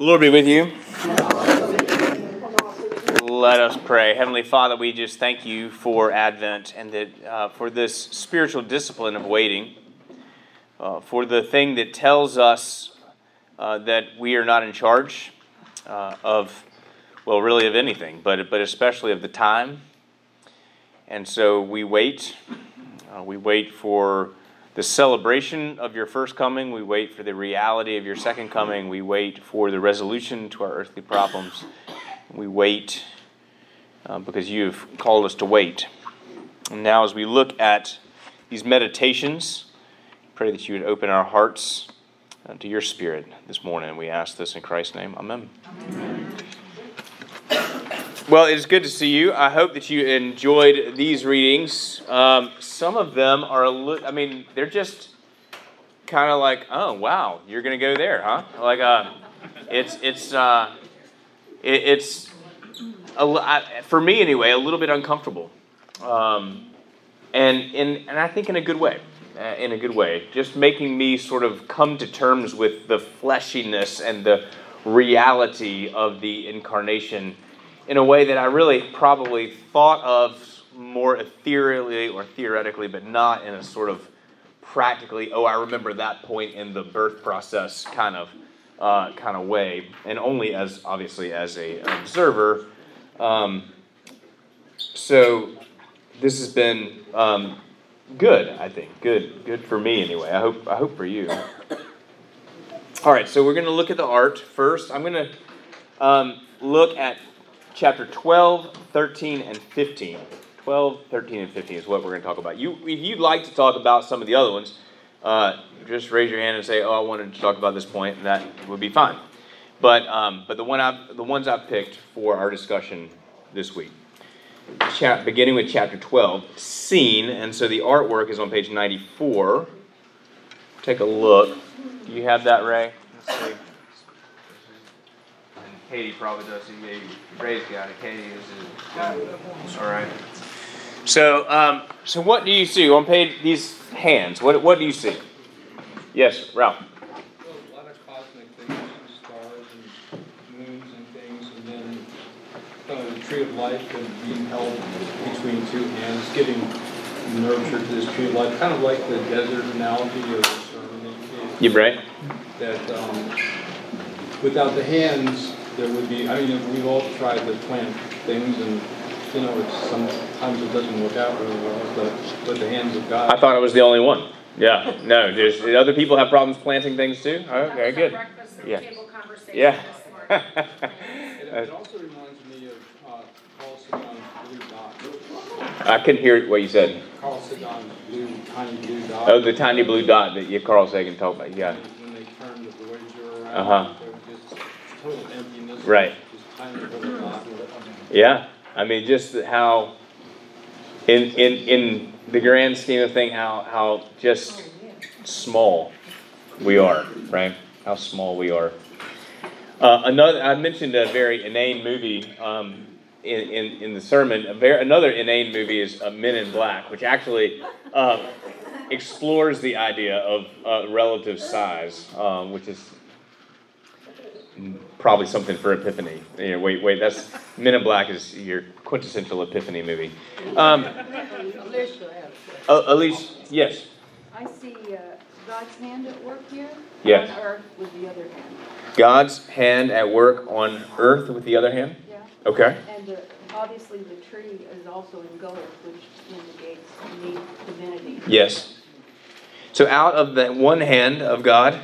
Lord be with you. Let us pray. Heavenly Father, we just thank you for Advent and that uh, for this spiritual discipline of waiting, uh, for the thing that tells us uh, that we are not in charge uh, of, well, really of anything, but but especially of the time. And so we wait. Uh, we wait for the celebration of your first coming. We wait for the reality of your second coming. We wait for the resolution to our earthly problems. We wait uh, because you've called us to wait. And now, as we look at these meditations, pray that you would open our hearts uh, to your spirit this morning. We ask this in Christ's name. Amen. Amen. Well, it is good to see you. I hope that you enjoyed these readings. Um, some of them are a little, I mean, they're just kind of like, oh, wow, you're going to go there, huh? Like, uh, it's, it's, uh, it, it's, a, I, for me anyway, a little bit uncomfortable. Um, and, in, and I think in a good way. Uh, in a good way. Just making me sort of come to terms with the fleshiness and the reality of the incarnation in a way that I really probably thought of more ethereally or theoretically, but not in a sort of practically, oh, I remember that point in the birth process kind of uh, kind of way, and only as obviously as a, observer. Um, so this has been um, good, I think. Good, good for me anyway. I hope I hope for you. All right, so we're going to look at the art first. I'm going to um, look at chapter 12, 13, and 15. 12, 13, and 15 is what we're going to talk about. You, if you'd like to talk about some of the other ones, uh, just raise your hand and say, "Oh, I wanted to talk about this point," and that would be fine. But um, but the one I've, the ones I've picked for our discussion this week, Cha- beginning with chapter 12, scene, and so the artwork is on page 94. Take a look. Do you have that, Ray? Let's see. Katie probably does. He maybe Ray's got it. Katie is. All right. So, um, so what do you see on page these hands? What what do you see? Yes, Ralph. a lot of cosmic things, stars and moons and things, and then uh, the tree of life and being held between two hands, getting nurtured to this tree of life, kind of like the desert analogy of the sermon you gave. You right. That um, without the hands, there would be. I mean, we've all tried to plant things, and you know, it's sometimes it doesn't work out really well. But but the hands of God. I thought I was the only one. Yeah. No. There's other people have problems planting things too. Oh, very good. Yeah. Yeah. it, it also reminds me of uh, Carl Sagan's blue dot. I couldn't hear what you said. Carl Sagan's blue, tiny blue dot. Oh, the tiny blue dot that you, Carl Sagan talked about. Yeah. When they Right. Yeah. I mean, just how, in in in the grand scheme of thing, how how just small we are, right? How small we are. Uh, another, I mentioned a very inane movie um, in, in, in the sermon. Very, another inane movie is uh, Men in Black, which actually uh, explores the idea of uh, relative size, um, which is probably something for Epiphany. You know, wait, wait, that's Men in Black is your quintessential Epiphany movie. Um, Elise, yes. I see uh, God's hand at work here. Yes. On earth with the other hand. God's hand at work on earth with the other hand? Yeah. Okay. And uh, obviously the tree is also in gold, which indicates divinity. Yes. So out of the one hand of God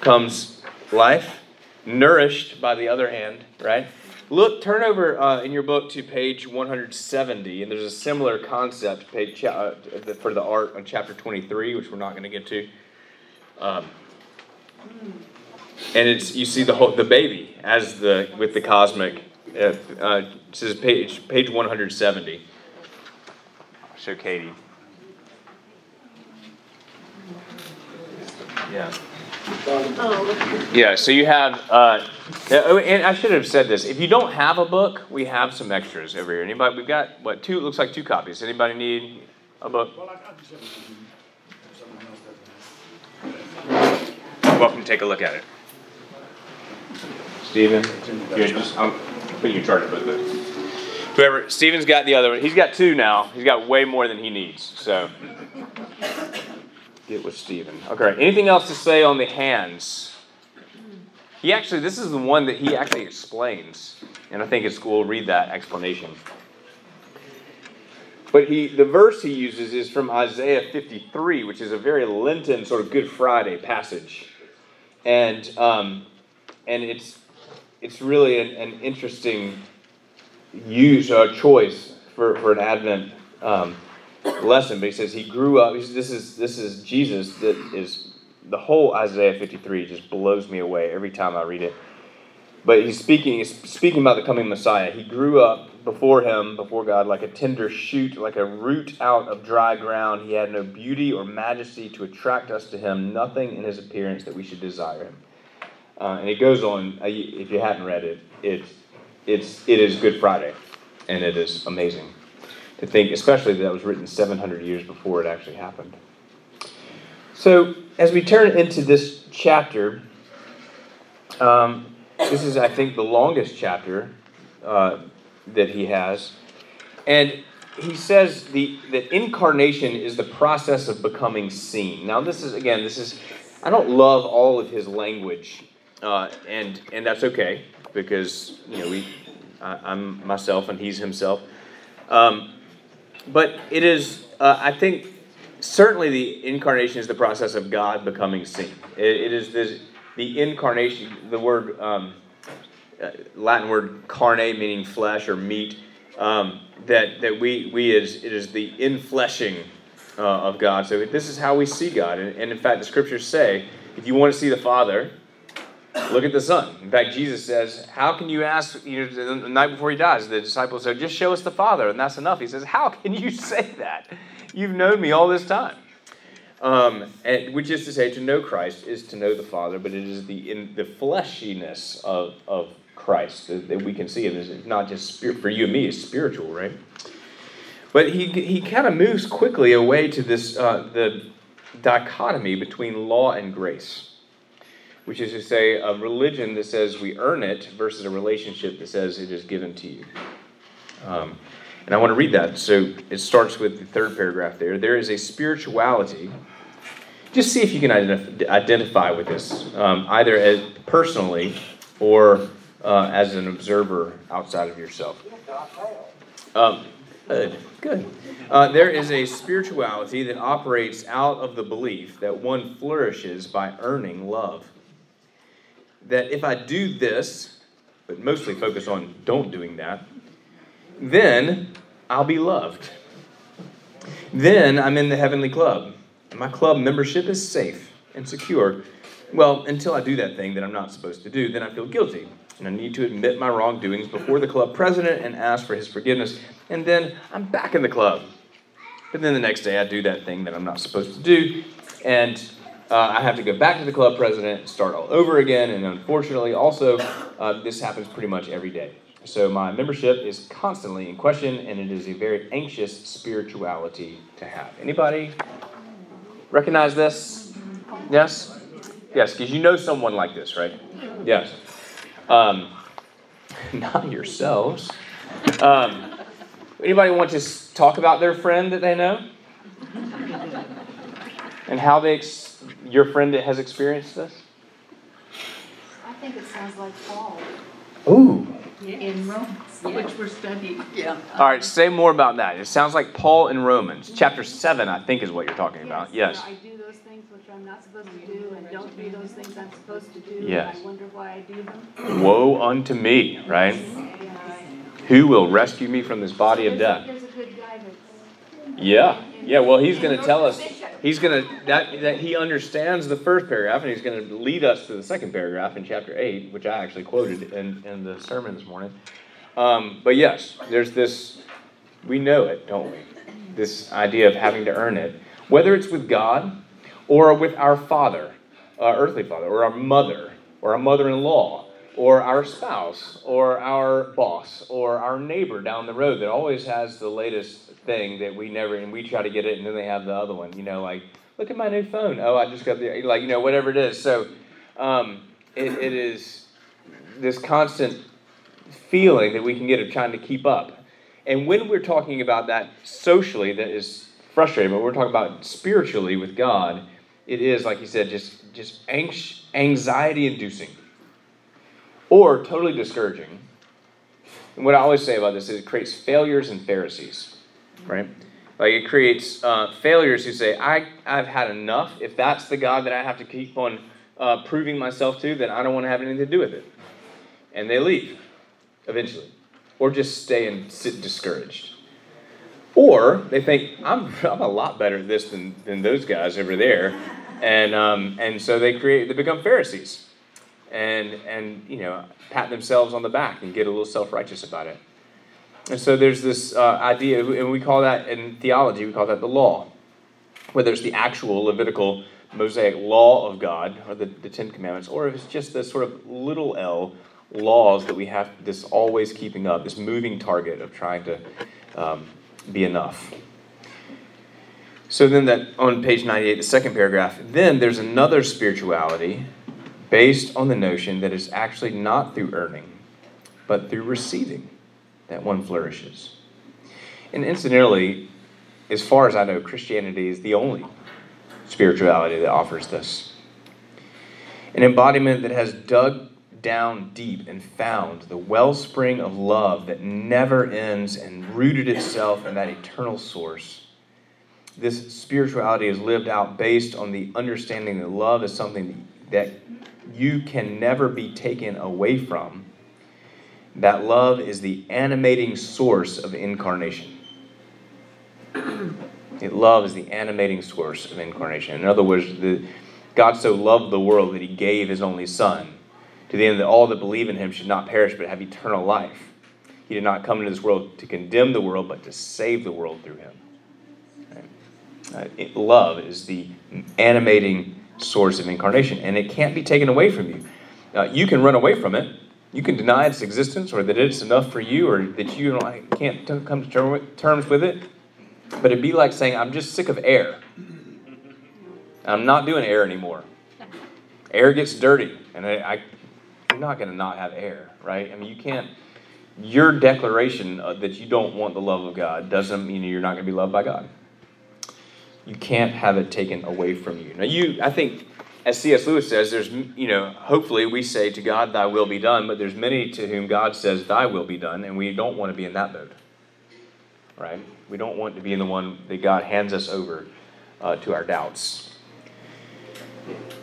comes life, nourished by the other hand, right? Look, turn over uh, in your book to page 170, and there's a similar concept page uh, for the art on chapter 23, which we're not going to get to. Um, and it's you see the whole the baby as the with the cosmic. Uh, uh, it says page page 170. Show Katie. Yeah. Yeah, so you have, uh, oh, and I should have said this. If you don't have a book, we have some extras over here. Anybody? We've got what two? It looks like two copies. Anybody need a book? Welcome to take a look at it. Stephen, here, just, I'm putting you in charge of both those. Whoever, Stephen's got the other one. He's got two now. He's got way more than he needs. So with Stephen. Okay. Anything else to say on the hands? He actually, this is the one that he actually explains, and I think it's cool. We'll read that explanation. But he, the verse he uses is from Isaiah 53, which is a very Lenten sort of Good Friday passage, and um, and it's it's really an, an interesting use uh, choice for, for an Advent um, lesson. But he says he grew up. This is this is Jesus that is the whole Isaiah 53 just blows me away every time I read it. But he's speaking he's speaking about the coming Messiah. He grew up before him, before God, like a tender shoot, like a root out of dry ground. He had no beauty or majesty to attract us to him, nothing in his appearance that we should desire him. Uh, and it goes on, uh, if you hadn't read it, it's, it's, it is Good Friday, and it is amazing to think, especially that was written 700 years before it actually happened. So, as we turn into this chapter, um, this is, I think, the longest chapter uh, that he has. And he says the that incarnation is the process of becoming seen. Now, this is again, this is I don't love all of his language, uh, and and that's okay because you know we I, am myself and he's himself. Um, but it is uh, I think certainly the incarnation is the process of God becoming seen. it, it is this, the incarnation. The word. Um, uh, Latin word carne, meaning flesh or meat, um, that, that we, we is, it is the infleshing uh, of God. So this is how we see God. And, and in fact, the scriptures say, if you want to see the Father, look at the Son. In fact, Jesus says, How can you ask, you know, the night before he dies, the disciples said, Just show us the Father, and that's enough. He says, How can you say that? You've known me all this time. Um, and, which is to say, to know Christ is to know the Father, but it is the in the fleshiness of, of Christ that we can see it as not just spirit, for you and me, it's spiritual, right? But he, he kind of moves quickly away to this uh, the dichotomy between law and grace, which is to say, a religion that says we earn it versus a relationship that says it is given to you. Um, and I want to read that. So it starts with the third paragraph there. There is a spirituality. Just see if you can identif- identify with this, um, either as personally or uh, as an observer outside of yourself. Um, good, good. Uh, there is a spirituality that operates out of the belief that one flourishes by earning love. That if I do this, but mostly focus on don't doing that, then I'll be loved. Then I'm in the heavenly club. My club membership is safe and secure. Well, until I do that thing that I'm not supposed to do, then I feel guilty and I need to admit my wrongdoings before the club president and ask for his forgiveness. And then I'm back in the club. But then the next day I do that thing that I'm not supposed to do, and uh, I have to go back to the club president and start all over again. And unfortunately, also, uh, this happens pretty much every day. So my membership is constantly in question, and it is a very anxious spirituality to have. Anybody recognize this? Yes? Yes, because you know someone like this, right? Yes. Um, not yourselves. Um, anybody want to talk about their friend that they know? And how they, ex- your friend that has experienced this? I think it sounds like Paul. Ooh. In Romans, which we're studying. Yeah. All right, say more about that. It sounds like Paul in Romans, chapter 7, I think is what you're talking about. Yes. I do those things which I'm not supposed to do, and don't do those things I'm supposed to do. Yes. And I wonder why I do them. Woe unto me, right? Who will rescue me from this body of death? There's a good guy that's. Yeah, yeah. Well, he's going to tell us. He's going to that that he understands the first paragraph, and he's going to lead us to the second paragraph in chapter eight, which I actually quoted in in the sermon this morning. Um, but yes, there's this. We know it, don't we? This idea of having to earn it, whether it's with God, or with our father, our earthly father, or our mother, or our mother-in-law, or our spouse, or our boss, or our neighbor down the road that always has the latest thing that we never, and we try to get it, and then they have the other one. You know, like, look at my new phone. Oh, I just got the, like, you know, whatever it is. So, um, it, it is, this constant feeling that we can get of trying to keep up. And when we're talking about that socially, that is frustrating, but we're talking about spiritually with God, it is, like he said, just, just anxiety inducing or totally discouraging. And what I always say about this is it creates failures and Pharisees, right? Like it creates uh, failures who say, I, I've had enough. If that's the God that I have to keep on uh, proving myself to, then I don't want to have anything to do with it. And they leave eventually, or just stay and sit discouraged. Or they think, I'm, I'm a lot better at this than, than those guys over there. And, um, and so they create, they become Pharisees and, and, you know, pat themselves on the back and get a little self-righteous about it. And so there's this uh, idea, and we call that in theology, we call that the law, whether it's the actual Levitical Mosaic law of God, or the, the Ten Commandments, or if it's just the sort of little l laws that we have this always keeping up, this moving target of trying to um, be enough. So then that on page 98, the second paragraph, then there's another spirituality based on the notion that it's actually not through earning, but through receiving that one flourishes. And incidentally, as far as I know, Christianity is the only spirituality that offers this. An embodiment that has dug down deep and found the wellspring of love that never ends and rooted itself in that eternal source. This spirituality is lived out based on the understanding that love is something that you can never be taken away from. That love is the animating source of incarnation. It love is the animating source of incarnation. In other words, the, God so loved the world that he gave his only Son to the end that all that believe in him should not perish but have eternal life. He did not come into this world to condemn the world, but to save the world through him. Right? Uh, it, love is the animating source of incarnation, and it can't be taken away from you. Uh, you can run away from it. You can deny its existence, or that it's enough for you, or that you can't come to terms with it. But it'd be like saying, "I'm just sick of air. I'm not doing air anymore. Air gets dirty, and I, I you're not going to not have air, right? I mean, you can't. Your declaration that you don't want the love of God doesn't mean you're not going to be loved by God. You can't have it taken away from you. Now, you, I think, as C.S. Lewis says, there's, you know, hopefully we say to God, Thy will be done, but there's many to whom God says, Thy will be done, and we don't want to be in that boat, right? We don't want to be in the one that God hands us over uh, to our doubts.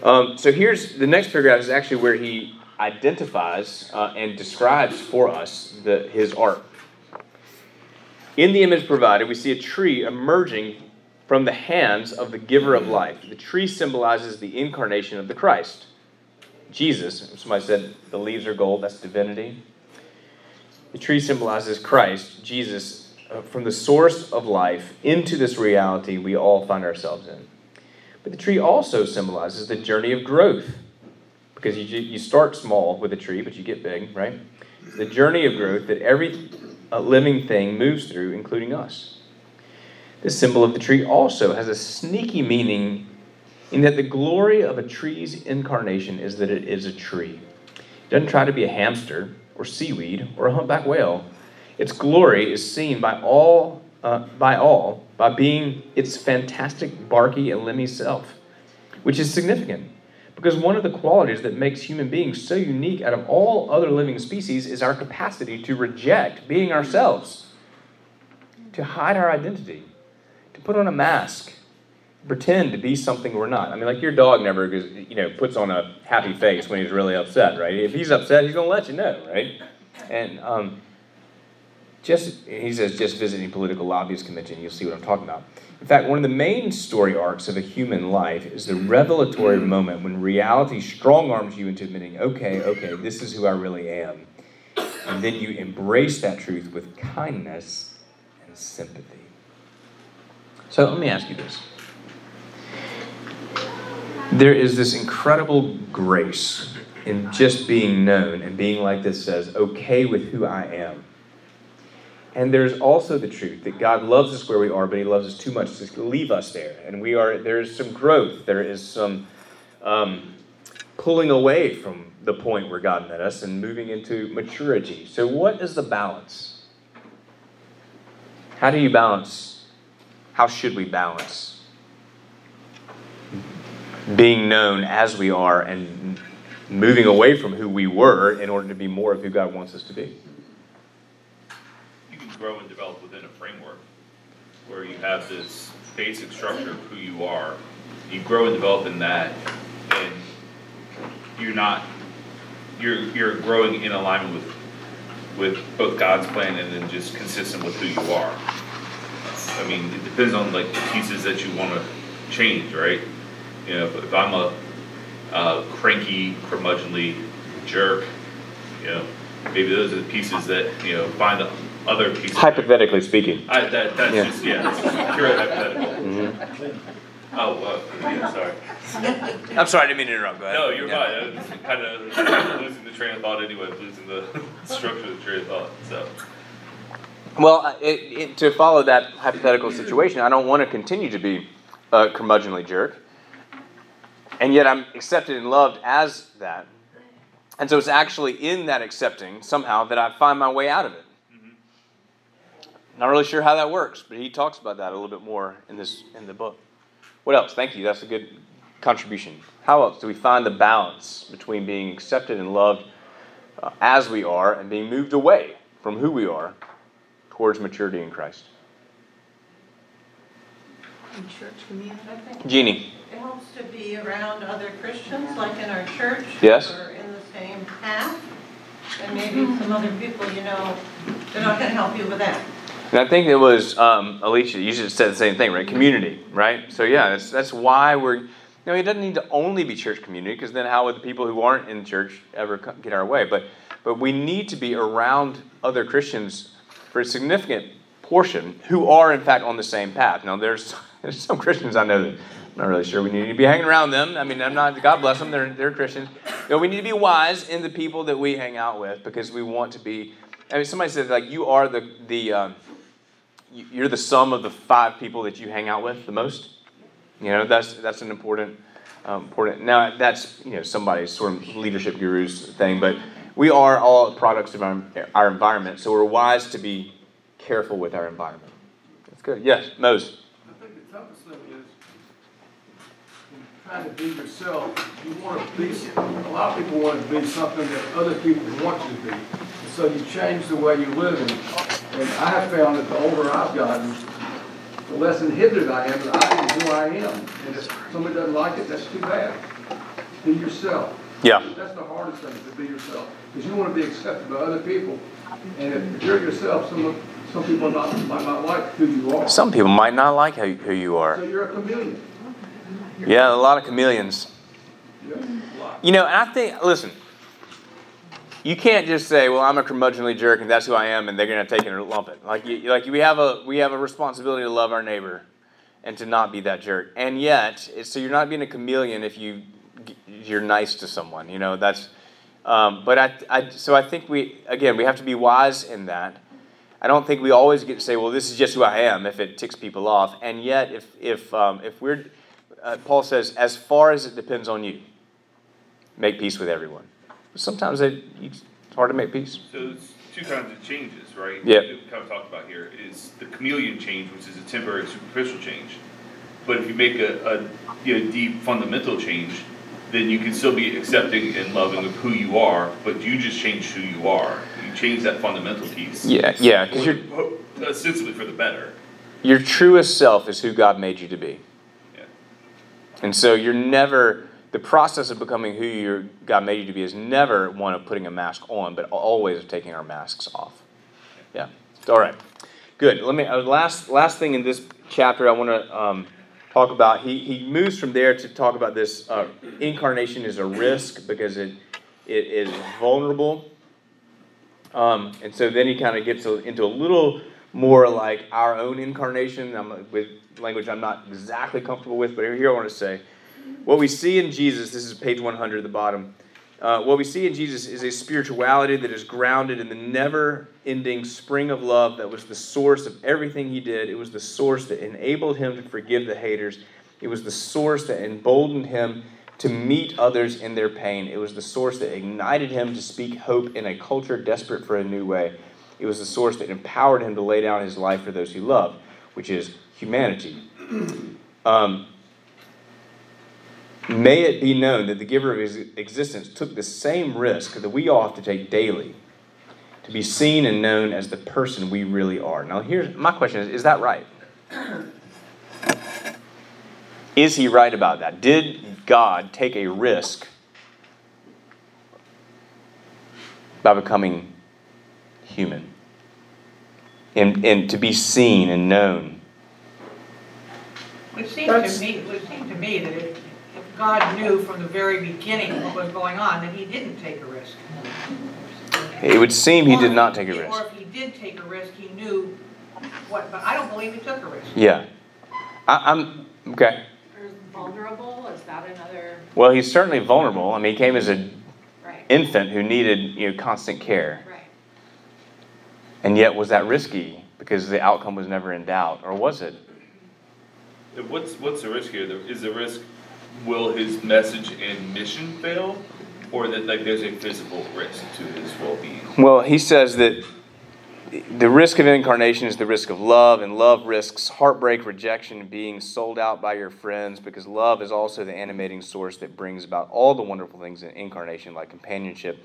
Um, so here's the next paragraph is actually where he identifies uh, and describes for us the, his art. In the image provided, we see a tree emerging from the hands of the giver of life. The tree symbolizes the incarnation of the Christ. Jesus, somebody said the leaves are gold, that's divinity. The tree symbolizes Christ, Jesus, uh, from the source of life into this reality we all find ourselves in. But the tree also symbolizes the journey of growth because you, you start small with a tree, but you get big, right? The journey of growth that every uh, living thing moves through, including us. This symbol of the tree also has a sneaky meaning in that the glory of a tree's incarnation is that it is a tree. It doesn't try to be a hamster or seaweed or a humpback whale. Its glory is seen by all, uh, by all by being its fantastic barky and lemmy self, which is significant because one of the qualities that makes human beings so unique out of all other living species is our capacity to reject being ourselves, to hide our identity, to put on a mask, pretend to be something we're not. I mean, like your dog never, you know, puts on a happy face when he's really upset, right? If he's upset, he's gonna let you know, right? And um, just he says, just visiting political lobbyist convention, you'll see what I'm talking about. In fact, one of the main story arcs of a human life is the revelatory moment when reality strong arms you into admitting, okay, okay, this is who I really am. And then you embrace that truth with kindness and sympathy. So let me ask you this. There is this incredible grace in just being known and being like this says, okay with who I am. And there's also the truth that God loves us where we are, but He loves us too much to leave us there. And we are there's some growth. There is some um, pulling away from the point where God met us and moving into maturity. So, what is the balance? How do you balance? How should we balance being known as we are and moving away from who we were in order to be more of who God wants us to be? You can grow and develop within a framework where you have this basic structure of who you are. You grow and develop in that, and you're not you're you're growing in alignment with with both God's plan and then just consistent with who you are. I mean, it depends on like the pieces that you want to change, right? You know, if, if I'm a uh, cranky, curmudgeonly jerk, you know, maybe those are the pieces that you know find the other pieces. Hypothetically speaking. I, that, that's Yeah. just yeah, that's pure hypothetical. Mhm. Oh, uh, yeah, sorry. I'm sorry, I didn't mean to interrupt. Go ahead. No, you're Yeah. fine. I was kind of losing the train of thought anyway, losing the structure of the train of thought. So, Well, uh, it, it, to follow that hypothetical situation, I don't want to continue to be a curmudgeonly jerk. And yet I'm accepted and loved as that. And so it's actually in that accepting somehow that I find my way out of it. Not really sure how that works, but he talks about that a little bit more in this in the book. What else? Thank you. That's a good contribution. How else do we find the balance between being accepted and loved uh, as we are and being moved away from who we are towards maturity in Christ? In church community. I think Jeannie. it helps to be around other Christians, like in our church. Yes. Or in the same path, and maybe some other people, you know, they're not gonna help you with that. And I think it was um, Alicia. You just said the same thing, right? Community, right? So yeah, that's that's why we're. You know, it doesn't need to only be church community, because then how would the people who aren't in church ever get our way? But but we need to be around other Christians for a significant portion who are in fact on the same path. Now there's there's some Christians I know that I'm not really sure we need to be hanging around them. I mean, I'm not. God bless them. They're they're Christians. You know, we need to be wise in the people that we hang out with because we want to be. I mean, somebody said like you are the the. Um, you- you're the sum of the five people that you hang out with the most. You know, that's that's an important um, important. Now that's you know somebody's sort of leadership guru's thing, but we are all products of our, our environment, so we're wise to be careful with our environment. That's good. Yes, Mose. I think the toughest thing is trying to be yourself, you want to be, a lot of people want to be something that other people want you to be. And so you change the way you live and, and I have found that the older I've gotten, the less inhibited I am, that I am who I am. And if somebody doesn't like it, that's too bad. Be yourself. Yeah. That's the hardest thing, to be yourself, because you want to be accepted by other people. And if you're yourself, some, some people not, might not like who you are. Some people might not like who, who you So are. you're a chameleon. Yeah, a lot of chameleons. Yeah, lot. You know, and I think, listen, you can't just say, "Well, I'm a curmudgeonly jerk, and that's who I am," and they're going to take it and lump it. Like, you, like we have a we have a responsibility to love our neighbor, and to not be that jerk. And yet, so you're not being a chameleon if you you're nice to someone. You know, that's. Um, but I, I, so I think we again we have to be wise in that. I don't think we always get to say, "Well, this is just who I am," if it ticks people off. And yet, if if um, if we're, uh, Paul says, as far as it depends on you, make peace with everyone. Sometimes it, it's hard to make peace. so it's two kinds of changes, right? Yeah. That we kind of talked about here is the chameleon change, which is a temporary, superficial change. But if you make a, a you know, deep, fundamental change, then you can still be accepting and loving of who you are, but you just change who you are. You change that fundamental piece. Yeah, yeah, because For- your ostensibly for the better. your truest self is who God made you to be, Yeah. and so you're never. The process of becoming who you God made you to be is never one of putting a mask on, but always of taking our masks off. Yeah. All right. Good. Let me. Uh, last last thing in this chapter, I want to um, talk about. He he moves from there to talk about this. Uh, incarnation is a risk because it it is vulnerable. Um, and so then he kind of gets into a little more like our own incarnation I'm, with language I'm not exactly comfortable with, but here I want to say what we see in Jesus, this is page 100 at the bottom. Uh, what we see in Jesus is a spirituality that is grounded in the never ending spring of love that was the source of everything he did. It was the source that enabled him to forgive the haters. It was the source that emboldened him to meet others in their pain. It was the source that ignited him to speak hope in a culture desperate for a new way. It was the source that empowered him to lay down his life for those he loved, which is humanity. Um, may it be known that the giver of his existence took the same risk that we all have to take daily to be seen and known as the person we really are. Now, here's my question is, is that right? Is he right about that? Did God take a risk by becoming human? And, and to be seen and known? It seems to me, it would seem to me that if, if God knew from the very beginning what was going on, that he didn't take a risk. It would seem he did not take a risk. Or if he did take a risk, he knew what, but I don't believe he took a risk. Yeah. I, I'm, okay. Or vulnerable, is that another, Well, he's certainly vulnerable. I mean, he came as an right, infant who needed, you know, constant care. right. And yet, was that risky? Because the outcome was never in doubt, or was it? What's, what's the risk here? Is the risk, will his message and mission fail? Or that like there's a physical risk to his well-being? Well, he says that the risk of incarnation is the risk of love, and love risks heartbreak, rejection, being sold out by your friends, because love is also the animating source that brings about all the wonderful things in incarnation, like companionship.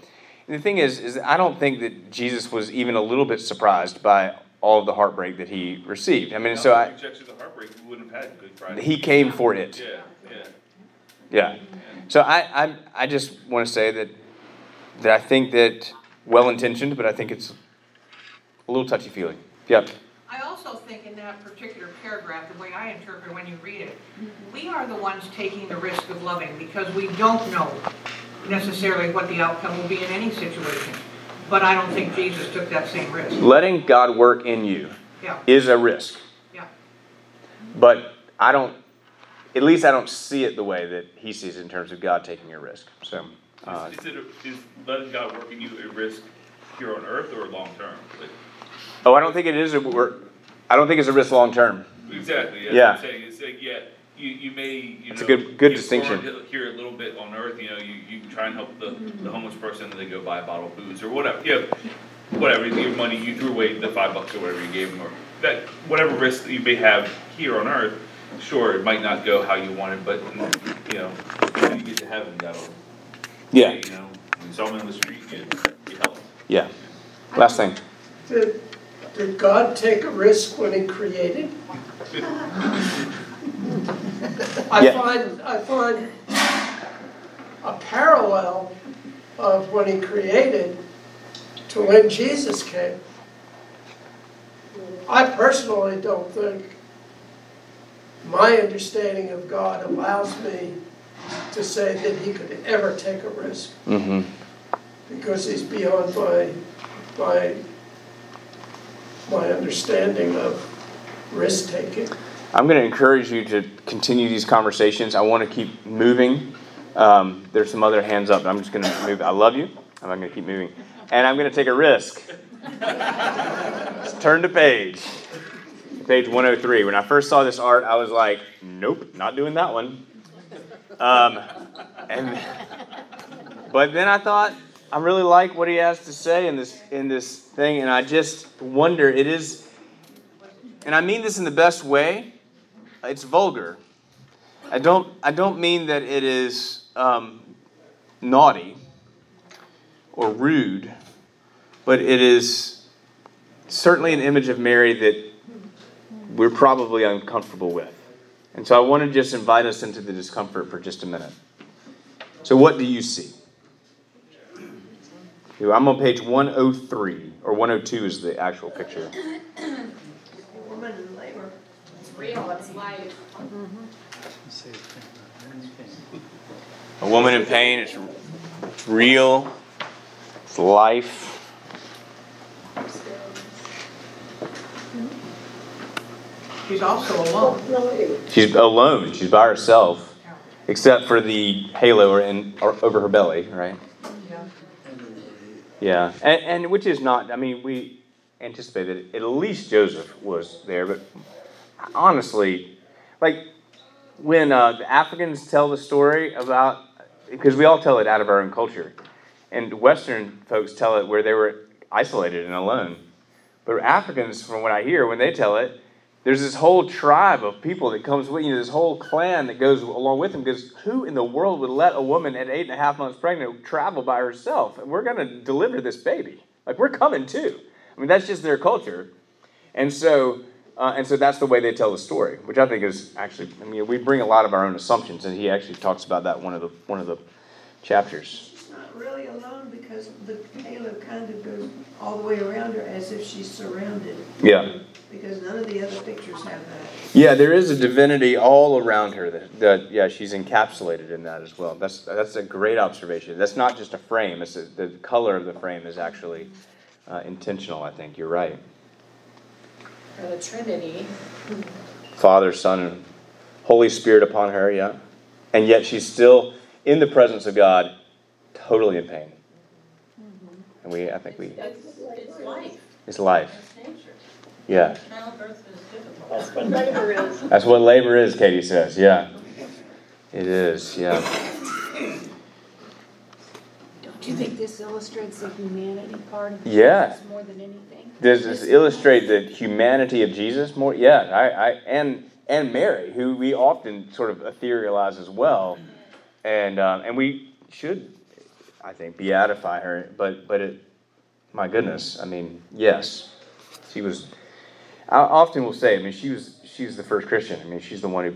And the thing is, is I don't think that Jesus was even a little bit surprised by all of the heartbreak that he received. I mean, so I, Rejection of heartbreak, we wouldn't have had Good Friday. he came for it. Yeah, yeah. So I, I, I just want to say that, that I think that well intentioned, but I think it's a little touchy feely. Yep. I also think in that particular paragraph, the way I interpret when you read it, we are the ones taking the risk of loving because we don't know necessarily what the outcome will be in any situation. But I don't think Jesus took that same risk. Letting God work in you Yeah, is a risk, yeah. but I don't, at least I don't see it the way that he sees it in terms of God taking a risk. So, uh, Is, is it, a- is letting God work in you a risk here on earth or long-term? Like, oh, I don't think it is a, I don't think it's a risk long term. Exactly, Yeah. what I'm saying, it's like, yeah, you, you may, you know. It's a good- good distinction. Here a little bit on earth, you know, you, you try and help the, the homeless person, and they go buy a bottle of booze or whatever, yeah, whatever, your money, you threw away the five bucks or whatever you gave them, or that, whatever risk that you may have here on earth, sure, it might not go how you wanted, but, you know, when you get to heaven, that'll, Yeah. you know, when someone on the street, you, you help. Yeah. Last thing. Did, did God take a risk when he created? I Yeah. find, I find a parallel of when he created to when Jesus came. I personally don't think my understanding of God allows me to say that he could ever take a risk Mm-hmm. because he's beyond my, my, my understanding of risk-taking. I'm going to encourage you to continue these conversations. I want to keep moving. Um, there's some other hands up. I'm just going to move. I love you. I'm going to keep moving. And I'm going to take a risk. Let's turn to page. Page 103. When I first saw this art, I was like, nope, not doing that one. Um, and, but then I thought, I really like what he has to say in this, in this thing. And I just wonder, it is, and I mean this in the best way, it's vulgar. I don't, I don't mean that it is um, naughty or rude, but it is certainly an image of Mary that we're probably uncomfortable with. And so I want to just invite us into the discomfort for just a minute. So, what do you see? I'm on page 103, or 102 is the actual picture. Woman in labor. It's real, it's life. A woman in pain, it's real, it's life. She's also alone. She's alone, she's by herself, except for the halo in, over her belly, right? Yeah, and, and which is not, I mean, we anticipated at least Joseph was there, but honestly, like, when uh, the Africans tell the story about, because we all tell it out of our own culture, and Western folks tell it where they were isolated and alone. But Africans, from what I hear, when they tell it, there's this whole tribe of people that comes with you, know, this whole clan that goes along with them. Because who in the world would let a woman at eight and a half months pregnant travel by herself? And we're going to deliver this baby. Like we're coming too. I mean, that's just their culture. And so, uh, and so that's the way they tell the story, which I think is actually. I mean, we bring a lot of our own assumptions, and he actually talks about that one of the one of the chapters. She's not really alone because the halo kind of goes all the way around her as if she's surrounded, Yeah. Because none of the other pictures have that. Yeah, there is a divinity all around her. That, that yeah, she's encapsulated in that as well. That's that's a great observation. That's not just a frame. It's a, the color of the frame is actually uh, intentional. I think you're right. Or the Trinity. Father, Son, and Holy Spirit upon her. Yeah, and yet she's still in the presence of God, totally in pain. And we, I think we, It's, it's life, it's life. Yeah, Childbirth is difficult. That's what labor is. that's what labor is. Katie says. Yeah, it is. Yeah. Don't you think this illustrates the humanity part of Yeah. Jesus more than anything? Does this illustrate the humanity of Jesus more? Yeah, I, I and and Mary, who we often sort of etherealize as well, and um, and we should, I think, beatify her. But but it, my goodness, I mean, yes, she was. I often will say, I mean, she was she's the first Christian. I mean, she's the one who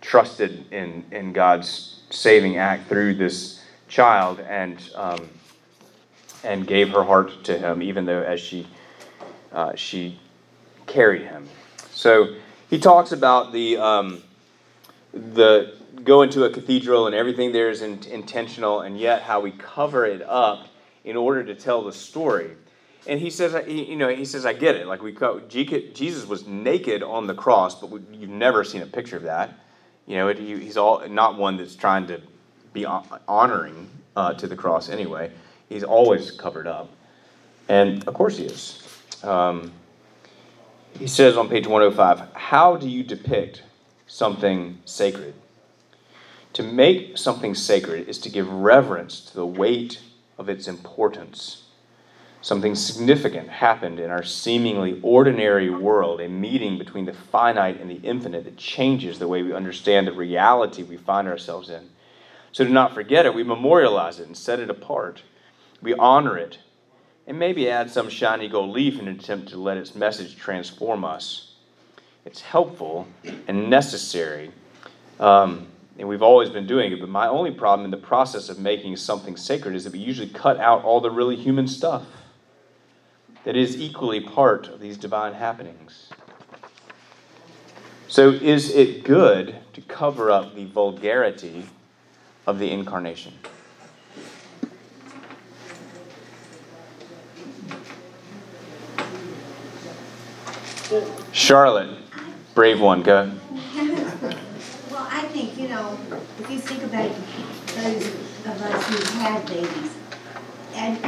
trusted in in God's saving act through this child and um, and gave her heart to Him, even though as she uh, she carried him. So he talks about the um, the go into a cathedral and everything there is in, intentional, and yet how we cover it up in order to tell the story. And he says, you know, he says, I get it. Like we, Jesus was naked on the cross, but you've never seen a picture of that. You know, it, he's all not one that's trying to be honoring uh, to the cross anyway. He's always covered up, and of course he is. Um, he says on page 105 How do you depict something sacred? To make something sacred is to give reverence to the weight of its importance. Something significant happened in our seemingly ordinary world, a meeting between the finite and the infinite that changes the way we understand the reality we find ourselves in. So to not forget it, we memorialize it and set it apart. We honor it and maybe add some shiny gold leaf in an attempt to let its message transform us. It's helpful and necessary, um, and we've always been doing it. But my only problem in the process of making something sacred is that we usually cut out all the really human stuff that is equally part of these divine happenings. So, is it good to cover up the vulgarity of the incarnation? Charlotte, brave one, go. Well, I think, you know, if you think about those of us who had babies, and,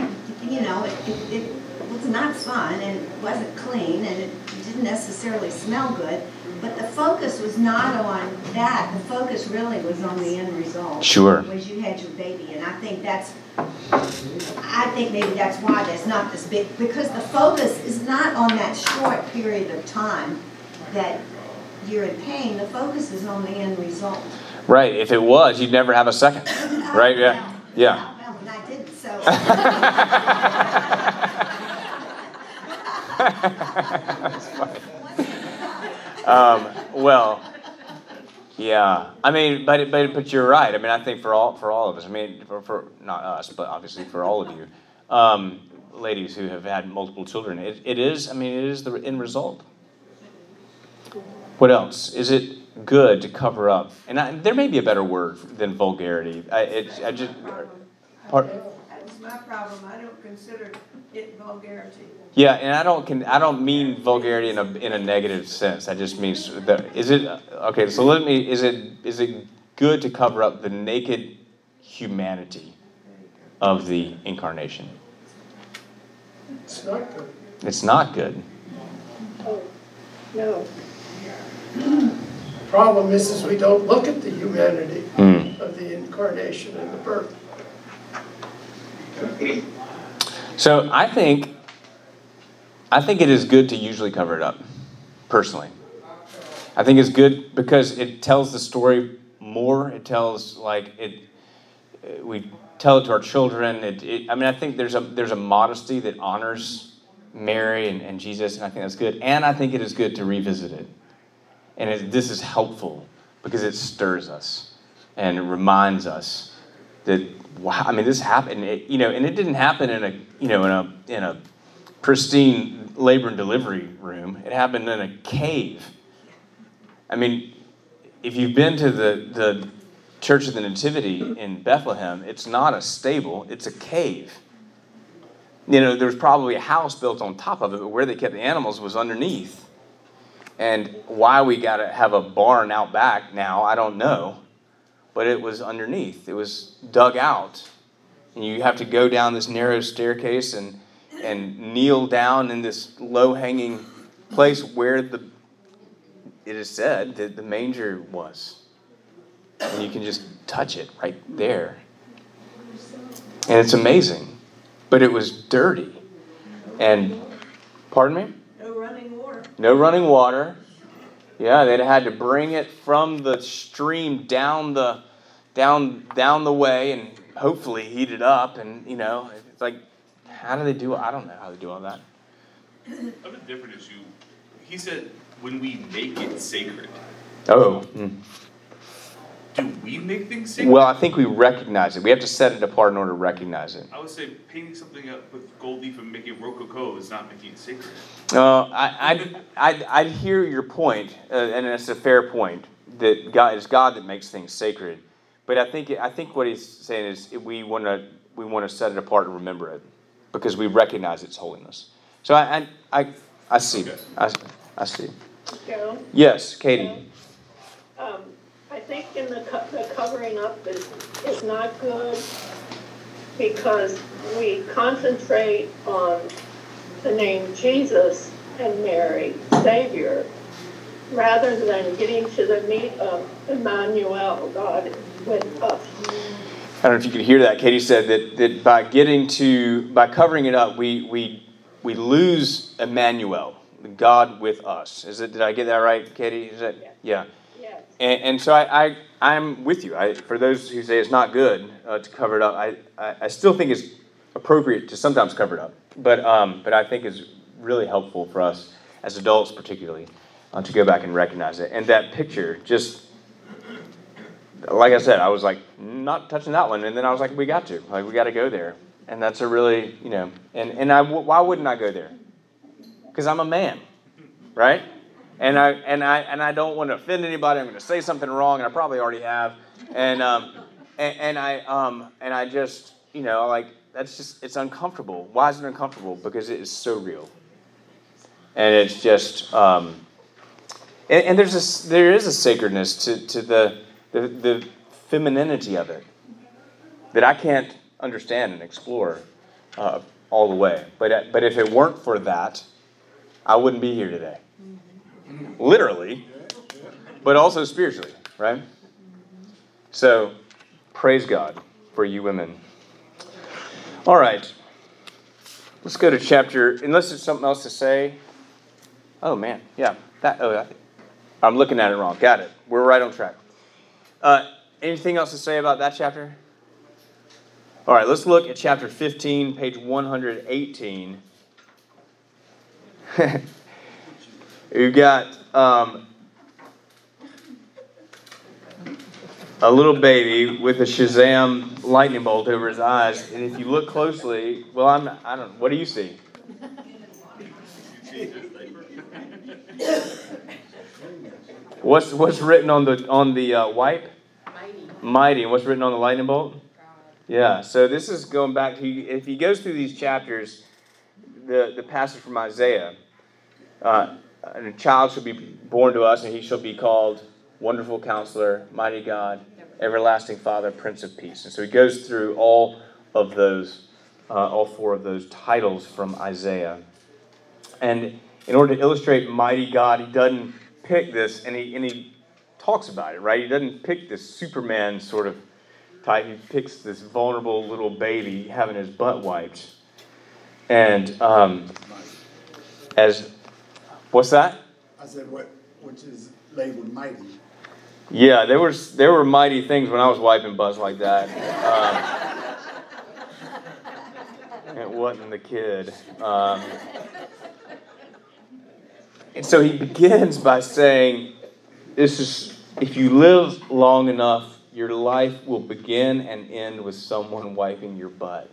you know, it, it was not fun, and it wasn't clean, and it didn't necessarily smell good, but the focus was not on that, the focus really was on the end result. Sure. Was you had your baby, and I think that's, I think maybe that's why there's not this big, because the focus is not on that short period of time that you're in pain, the focus is on the end result. Right, if it was, you'd never have a second. Right, yeah. Yeah. Well, I didn't, so. Um, well, yeah. I mean, but but but you're right. I mean, I think for all for all of us. I mean, for, for not us, but obviously for all of you, um, ladies who have had multiple children, it, it is. I mean, it is the end result. What else? Is it good to cover up? And I, there may be a better word than vulgarity. I, it, I just. Part, my problem, I don't consider it vulgarity. Yeah, and I don't can I don't mean vulgarity in a in a negative sense. I just mean that is it okay. So let me is it is it good to cover up the naked humanity of the incarnation? It's not good. It's not good. No. The Problem is, is we don't look at the humanity Hmm. of the incarnation and the birth. So I think, I think it is good to usually cover it up, personally. I think it's good because it tells the story more. It tells like it. We tell it to our children. It, it, I mean, I think there's a there's a modesty that honors Mary and, and Jesus, and I think that's good. And I think it is good to revisit it. And it, this is helpful because it stirs us and reminds us that wow. I mean, this happened. It, you know, and it didn't happen in a you know in a in a pristine labor and delivery room. It happened in a cave. I mean, if you've been to the, the Church of the Nativity in Bethlehem, it's not a stable, it's a cave. You know, there's probably a house built on top of it, but where they kept the animals was underneath. And why we got to have a barn out back now, I don't know. But it was underneath, it was dug out. And you have to go down this narrow staircase and, and kneel down in this low hanging place where the it is said that the manger was. And you can just touch it right there. And it's amazing. But it was dirty. And, pardon me? No running water. No running water. Yeah, they'd had to bring it from the stream down the down down the way and hopefully heat it up and you know, it's like how do they do I don't know how they do all that. I have a different issue. He said, when we make it sacred, Oh. hmm. do we make things sacred? Well, I think we recognize it. We have to set it apart in order to recognize it. I would say painting something up with gold leaf and making rococo is not making it sacred. Uh, I, I'd, I'd, I'd hear your point, uh, and it's a fair point that God it's God that makes things sacred. But I think I think what he's saying is we want to we want to set it apart and remember it because we recognize its holiness. So I I I, I see Okay. I, I see. Joe, Yes, Katie. um, I think in the co- the covering up is, is not good because we concentrate on the name Jesus and Mary, Savior, rather than getting to the meat of Emmanuel, God with us. I don't know if you could hear that. Katie said that, that by getting to by covering it up, we we we lose Emmanuel, God with us. Is it? Did I get that right, Katie? Is that? Yeah. Yes. And, and so I, I I'm with you. I, for those who say it's not good uh, to cover it up, I, I, I still think it's appropriate to sometimes cover it up. But um, but I think it's really helpful for us as adults, particularly, uh, to go back and recognize it. And that picture just like I said, I was like not touching that one, and then I was like, we got to, like we got to go there, and that's a really, you know, and and I why wouldn't I go there? Because I'm a man, right? And I and I and I don't want to offend anybody. I'm going to say something wrong, and I probably already have, and um, and, and I um, and I just, you know, like that's just it's uncomfortable. Why is it uncomfortable? Because it is so real, and it's just. Um, and, and there's a, there is a sacredness to, to the, the, the femininity of it that I can't understand and explore uh, all the way. But, uh, but if it weren't for that, I wouldn't be here today. Literally, but also spiritually, right? So, praise God for you women. All right. Let's go to chapter, unless there's something else to say. Oh, man. Yeah. That, oh, I'm looking at it wrong. Got it. We're right on track. Uh, anything else to say about that chapter? All right, let's look at chapter 15, page 118. We've got um, a little baby with a Shazam lightning bolt over his eyes, and if you look closely, well, I'm I don't. What do you see? What's what's written on the on the uh, wipe? Mighty. Mighty. What's written on the lightning bolt? Yeah. So this is going back to if he goes through these chapters, the the passage from Isaiah. Uh, and a child shall be born to us, and he shall be called Wonderful Counselor, Mighty God, Everlasting Father, Prince of Peace. And so he goes through all of those, uh, all four of those titles from Isaiah. And in order to illustrate Mighty God, he doesn't pick this, and he and he talks about it, right? He doesn't pick this Superman sort of type. He picks this vulnerable little baby having his butt wiped. And um, as, what's that? I said, what, which is labeled mighty. Yeah, there was there were mighty things when I was wiping butts like that. Um, it wasn't the kid. Um, and so he begins by saying, "This is if you live long enough, your life will begin and end with someone wiping your butt."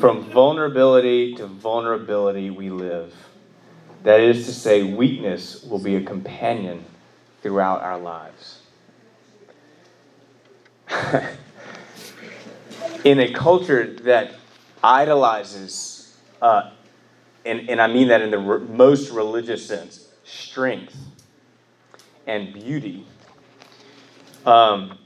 From vulnerability to vulnerability, we live. That is to say, weakness will be a companion throughout our lives. in a culture that idolizes, uh, and, and I mean that in the re- most religious sense, strength and beauty, um,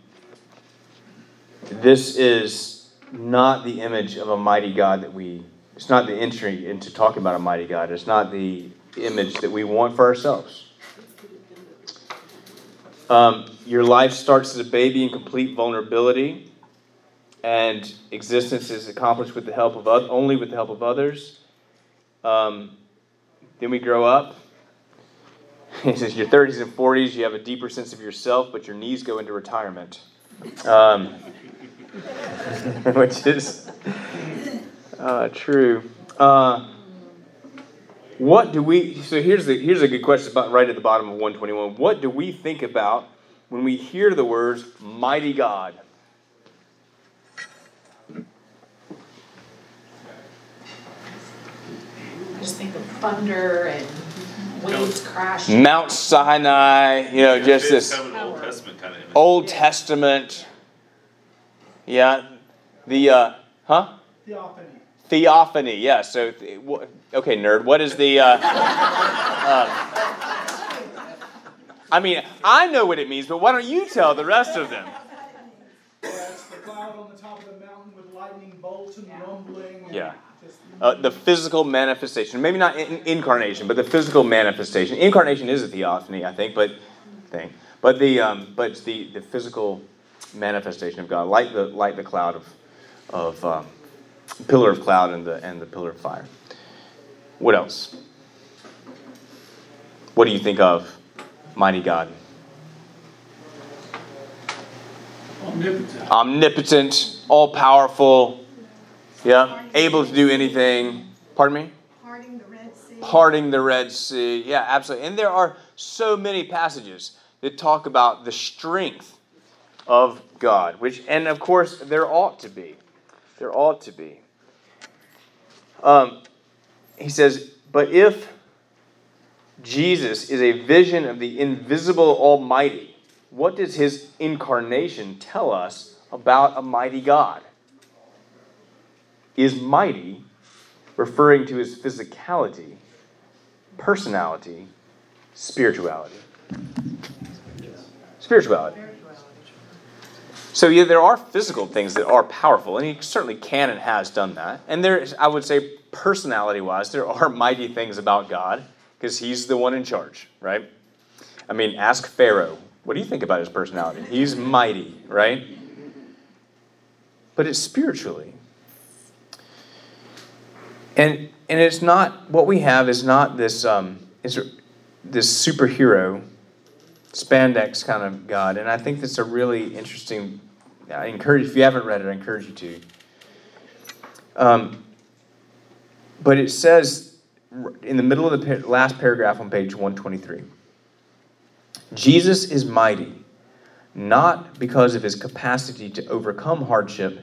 this is not the image of a mighty God that we, it's not the entry into talking about a mighty God. It's not the image that we want for ourselves. Um, your life starts as a baby in complete vulnerability, and existence is accomplished with the help of only with the help of others. Um, then we grow up. He says your 30s and 40s, you have a deeper sense of yourself, but your knees go into retirement, um, which is uh, true. Uh, what do we? So here's the here's a good question about right at the bottom of 121. What do we think about when we hear the words "mighty God"? Just think of thunder and waves crashing. Mount Sinai, you know, just this kind of Old Testament kind of image. Old Testament. Yeah, the uh, huh? Theophany. Theophany. Yeah. So, th- wh- okay, nerd. What is the? Uh, uh, I mean, I know what it means, but why don't you tell the rest of them? That's the cloud on the top of the mountain with lightning bolts and rumbling. and Yeah. Uh, the physical manifestation, maybe not in, incarnation, but the physical manifestation. Incarnation is a theophany, I think, but thing. But the um, but the the physical manifestation of God, like the like the cloud of of um, pillar of cloud and the and the pillar of fire. What else? What do you think of, mighty God? Omnipotent. Omnipotent, all powerful, yeah, able to do anything. Pardon me. Parting the Red Sea. parting the Red Sea. Yeah, absolutely. And there are so many passages that talk about the strength of God, which, and of course, there ought to be. There ought to be. Um, he says, but if Jesus is a vision of the invisible Almighty, what does his incarnation tell us about a mighty God? Is mighty referring to his physicality, personality, spirituality. Spirituality. So yeah, there are physical things that are powerful, and he certainly can and has done that. And there, is, I would say, personality-wise, there are mighty things about God because he's the one in charge, right? I mean, ask Pharaoh. What do you think about his personality? He's mighty, right? But it's spiritually. And and it's not what we have is not this um, is this superhero spandex kind of God, and I think that's a really interesting. I encourage if you haven't read it, I encourage you to. Um, but it says in the middle of the last paragraph on page one twenty three. Jesus is mighty, not because of his capacity to overcome hardship,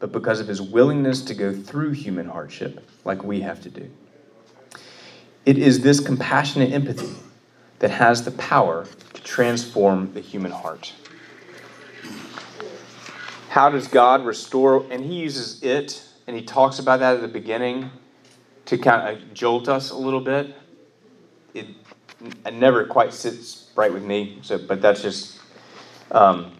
but because of his willingness to go through human hardship like we have to do. It is this compassionate empathy that has the power to transform the human heart. How does God restore? And he uses it, and he talks about that at the beginning to kind of jolt us a little bit. It, it never quite sits right with me, so but that's just um,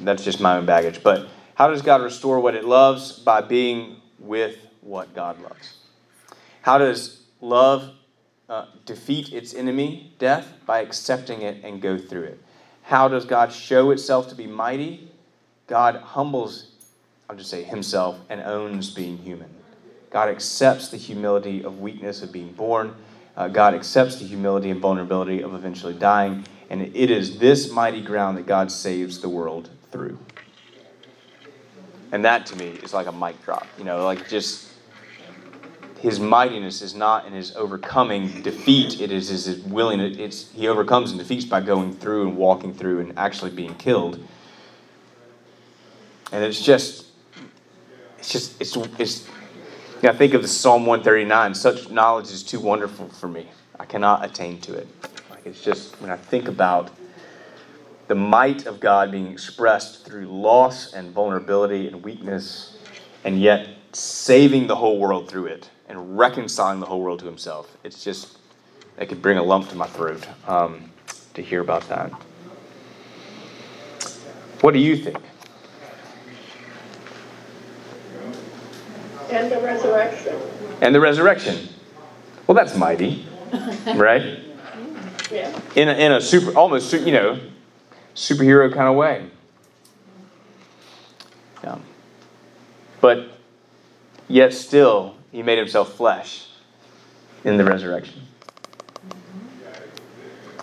that's just my own baggage. But how does God restore what it loves? By being with what God loves. How does love uh, defeat its enemy, death? By accepting it and go through it. How does God show itself to be mighty? God humbles, I'll just say himself, and owns being human. God accepts the humility of weakness of being born. Uh, God accepts the humility and vulnerability of eventually dying. And it is this mighty ground that God saves the world through. And that to me is like a mic drop. You know, like just his mightiness is not in his overcoming defeat, it is his willingness. It's, he overcomes and defeats by going through and walking through and actually being killed. And it's just, it's just, it's, it's, yeah, think of the Psalm 139. Such knowledge is too wonderful for me. I cannot attain to it. Like it's just, when I think about the might of God being expressed through loss and vulnerability and weakness, and yet saving the whole world through it and reconciling the whole world to himself. It's just, it could bring a lump to my throat um, to hear about that. What do you think? And the resurrection. And the resurrection. Well, that's mighty, right? Yeah. In a, in a super, almost, you know, superhero kind of way. Yeah. But yet still, he made himself flesh in the resurrection.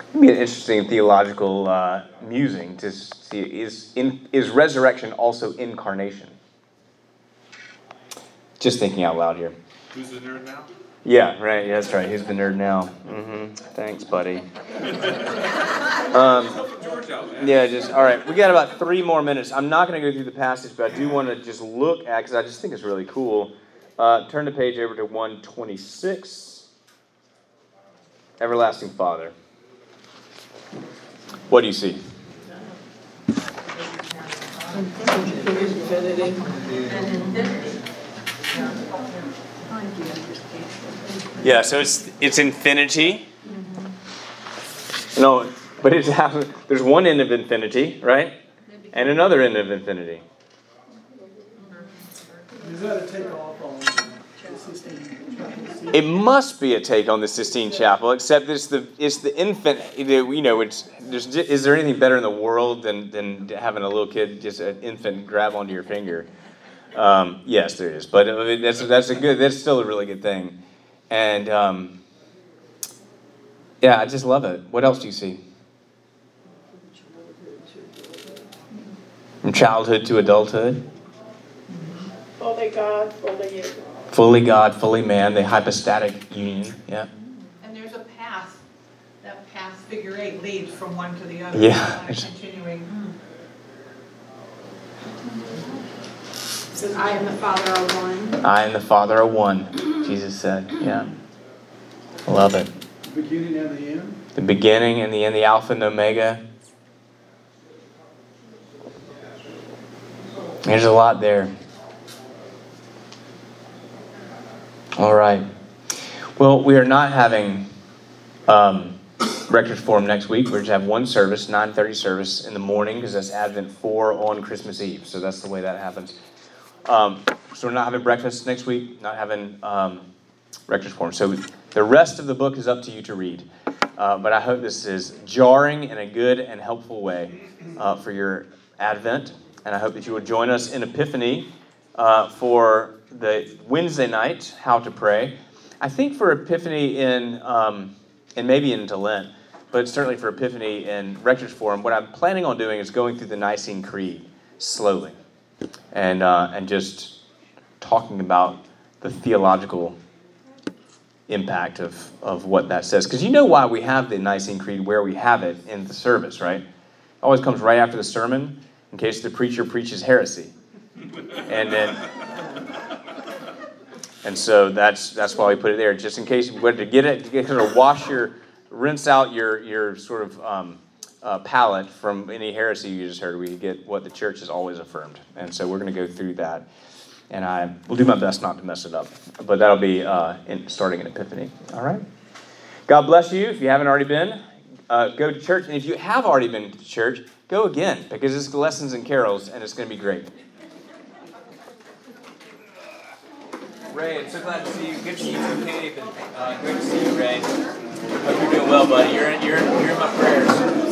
It'd be an interesting theological uh, musing to see is, in, is resurrection also incarnation? Just thinking out loud here. Who's the nerd now? Yeah, right. Yeah, that's right. He's the nerd now. Mm-hmm. Thanks, buddy. Um, yeah, just all right. We got about three more minutes. I'm not going to go through the passage, but I do want to just look at because I just think it's really cool. Uh, turn the page over to 126. Everlasting Father. What do you see? Yeah, so it's it's infinity. No, but it's there's one end of infinity, right? And another end of infinity. It must be a take on the Sistine Chapel, except it's the it's the infant. You know, it's is there anything better in the world than than having a little kid, just an infant, grab onto your finger? Um, yes, there is, but that's that's a good. That's still a really good thing, and um, yeah, I just love it. What else do you see? From childhood to adulthood, Fully God, fully you. fully God, fully man, the hypostatic union. Yeah. And there's a path, that path, figure eight, leads from one to the other. Yeah. It's Continuing. Says, I and the Father are one. I and the Father are one, Jesus said. Yeah. Love it. The beginning and the end. The beginning and the end, the Alpha and the Omega. There's a lot there. All right. Well, we are not having um, Rector's Forum next week. We're just have one service, 9:30 service in the morning, because that's Advent 4 on Christmas Eve. So that's the way that happens. Um, so we're not having breakfast next week, not having um, Rector's Forum. So the rest of the book is up to you to read. Uh, but I hope this is jarring in a good and helpful way uh, for your Advent. And I hope that you will join us in Epiphany uh, for the Wednesday night, How to Pray. I think for Epiphany in, um, and maybe into Lent, but certainly for Epiphany in Rector's Forum, what I'm planning on doing is going through the Nicene Creed slowly and, uh, and just talking about the theological impact of, of what that says. Because you know why we have the Nicene Creed where we have it in the service, right? It always comes right after the sermon in case the preacher preaches heresy. And then and so that's that's why we put it there, just in case you wanted to get it, to get to wash your, rinse out your your sort of um, uh, palate from any heresy you just heard. We get what the church has always affirmed, and so we're going to go through that, and I will do my best not to mess it up. But that'll be uh, in, starting in Epiphany. All right. God bless you. If you haven't already been, uh, go to church, and if you have already been to church, go again because it's lessons and carols, and it's going to be great. Ray, it's so glad to see you. Good to see you too. And, uh, to see you, Ray. Hope you're doing well, buddy. You're in, you're in, you're in my prayers.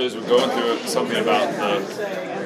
So as we're going through something about the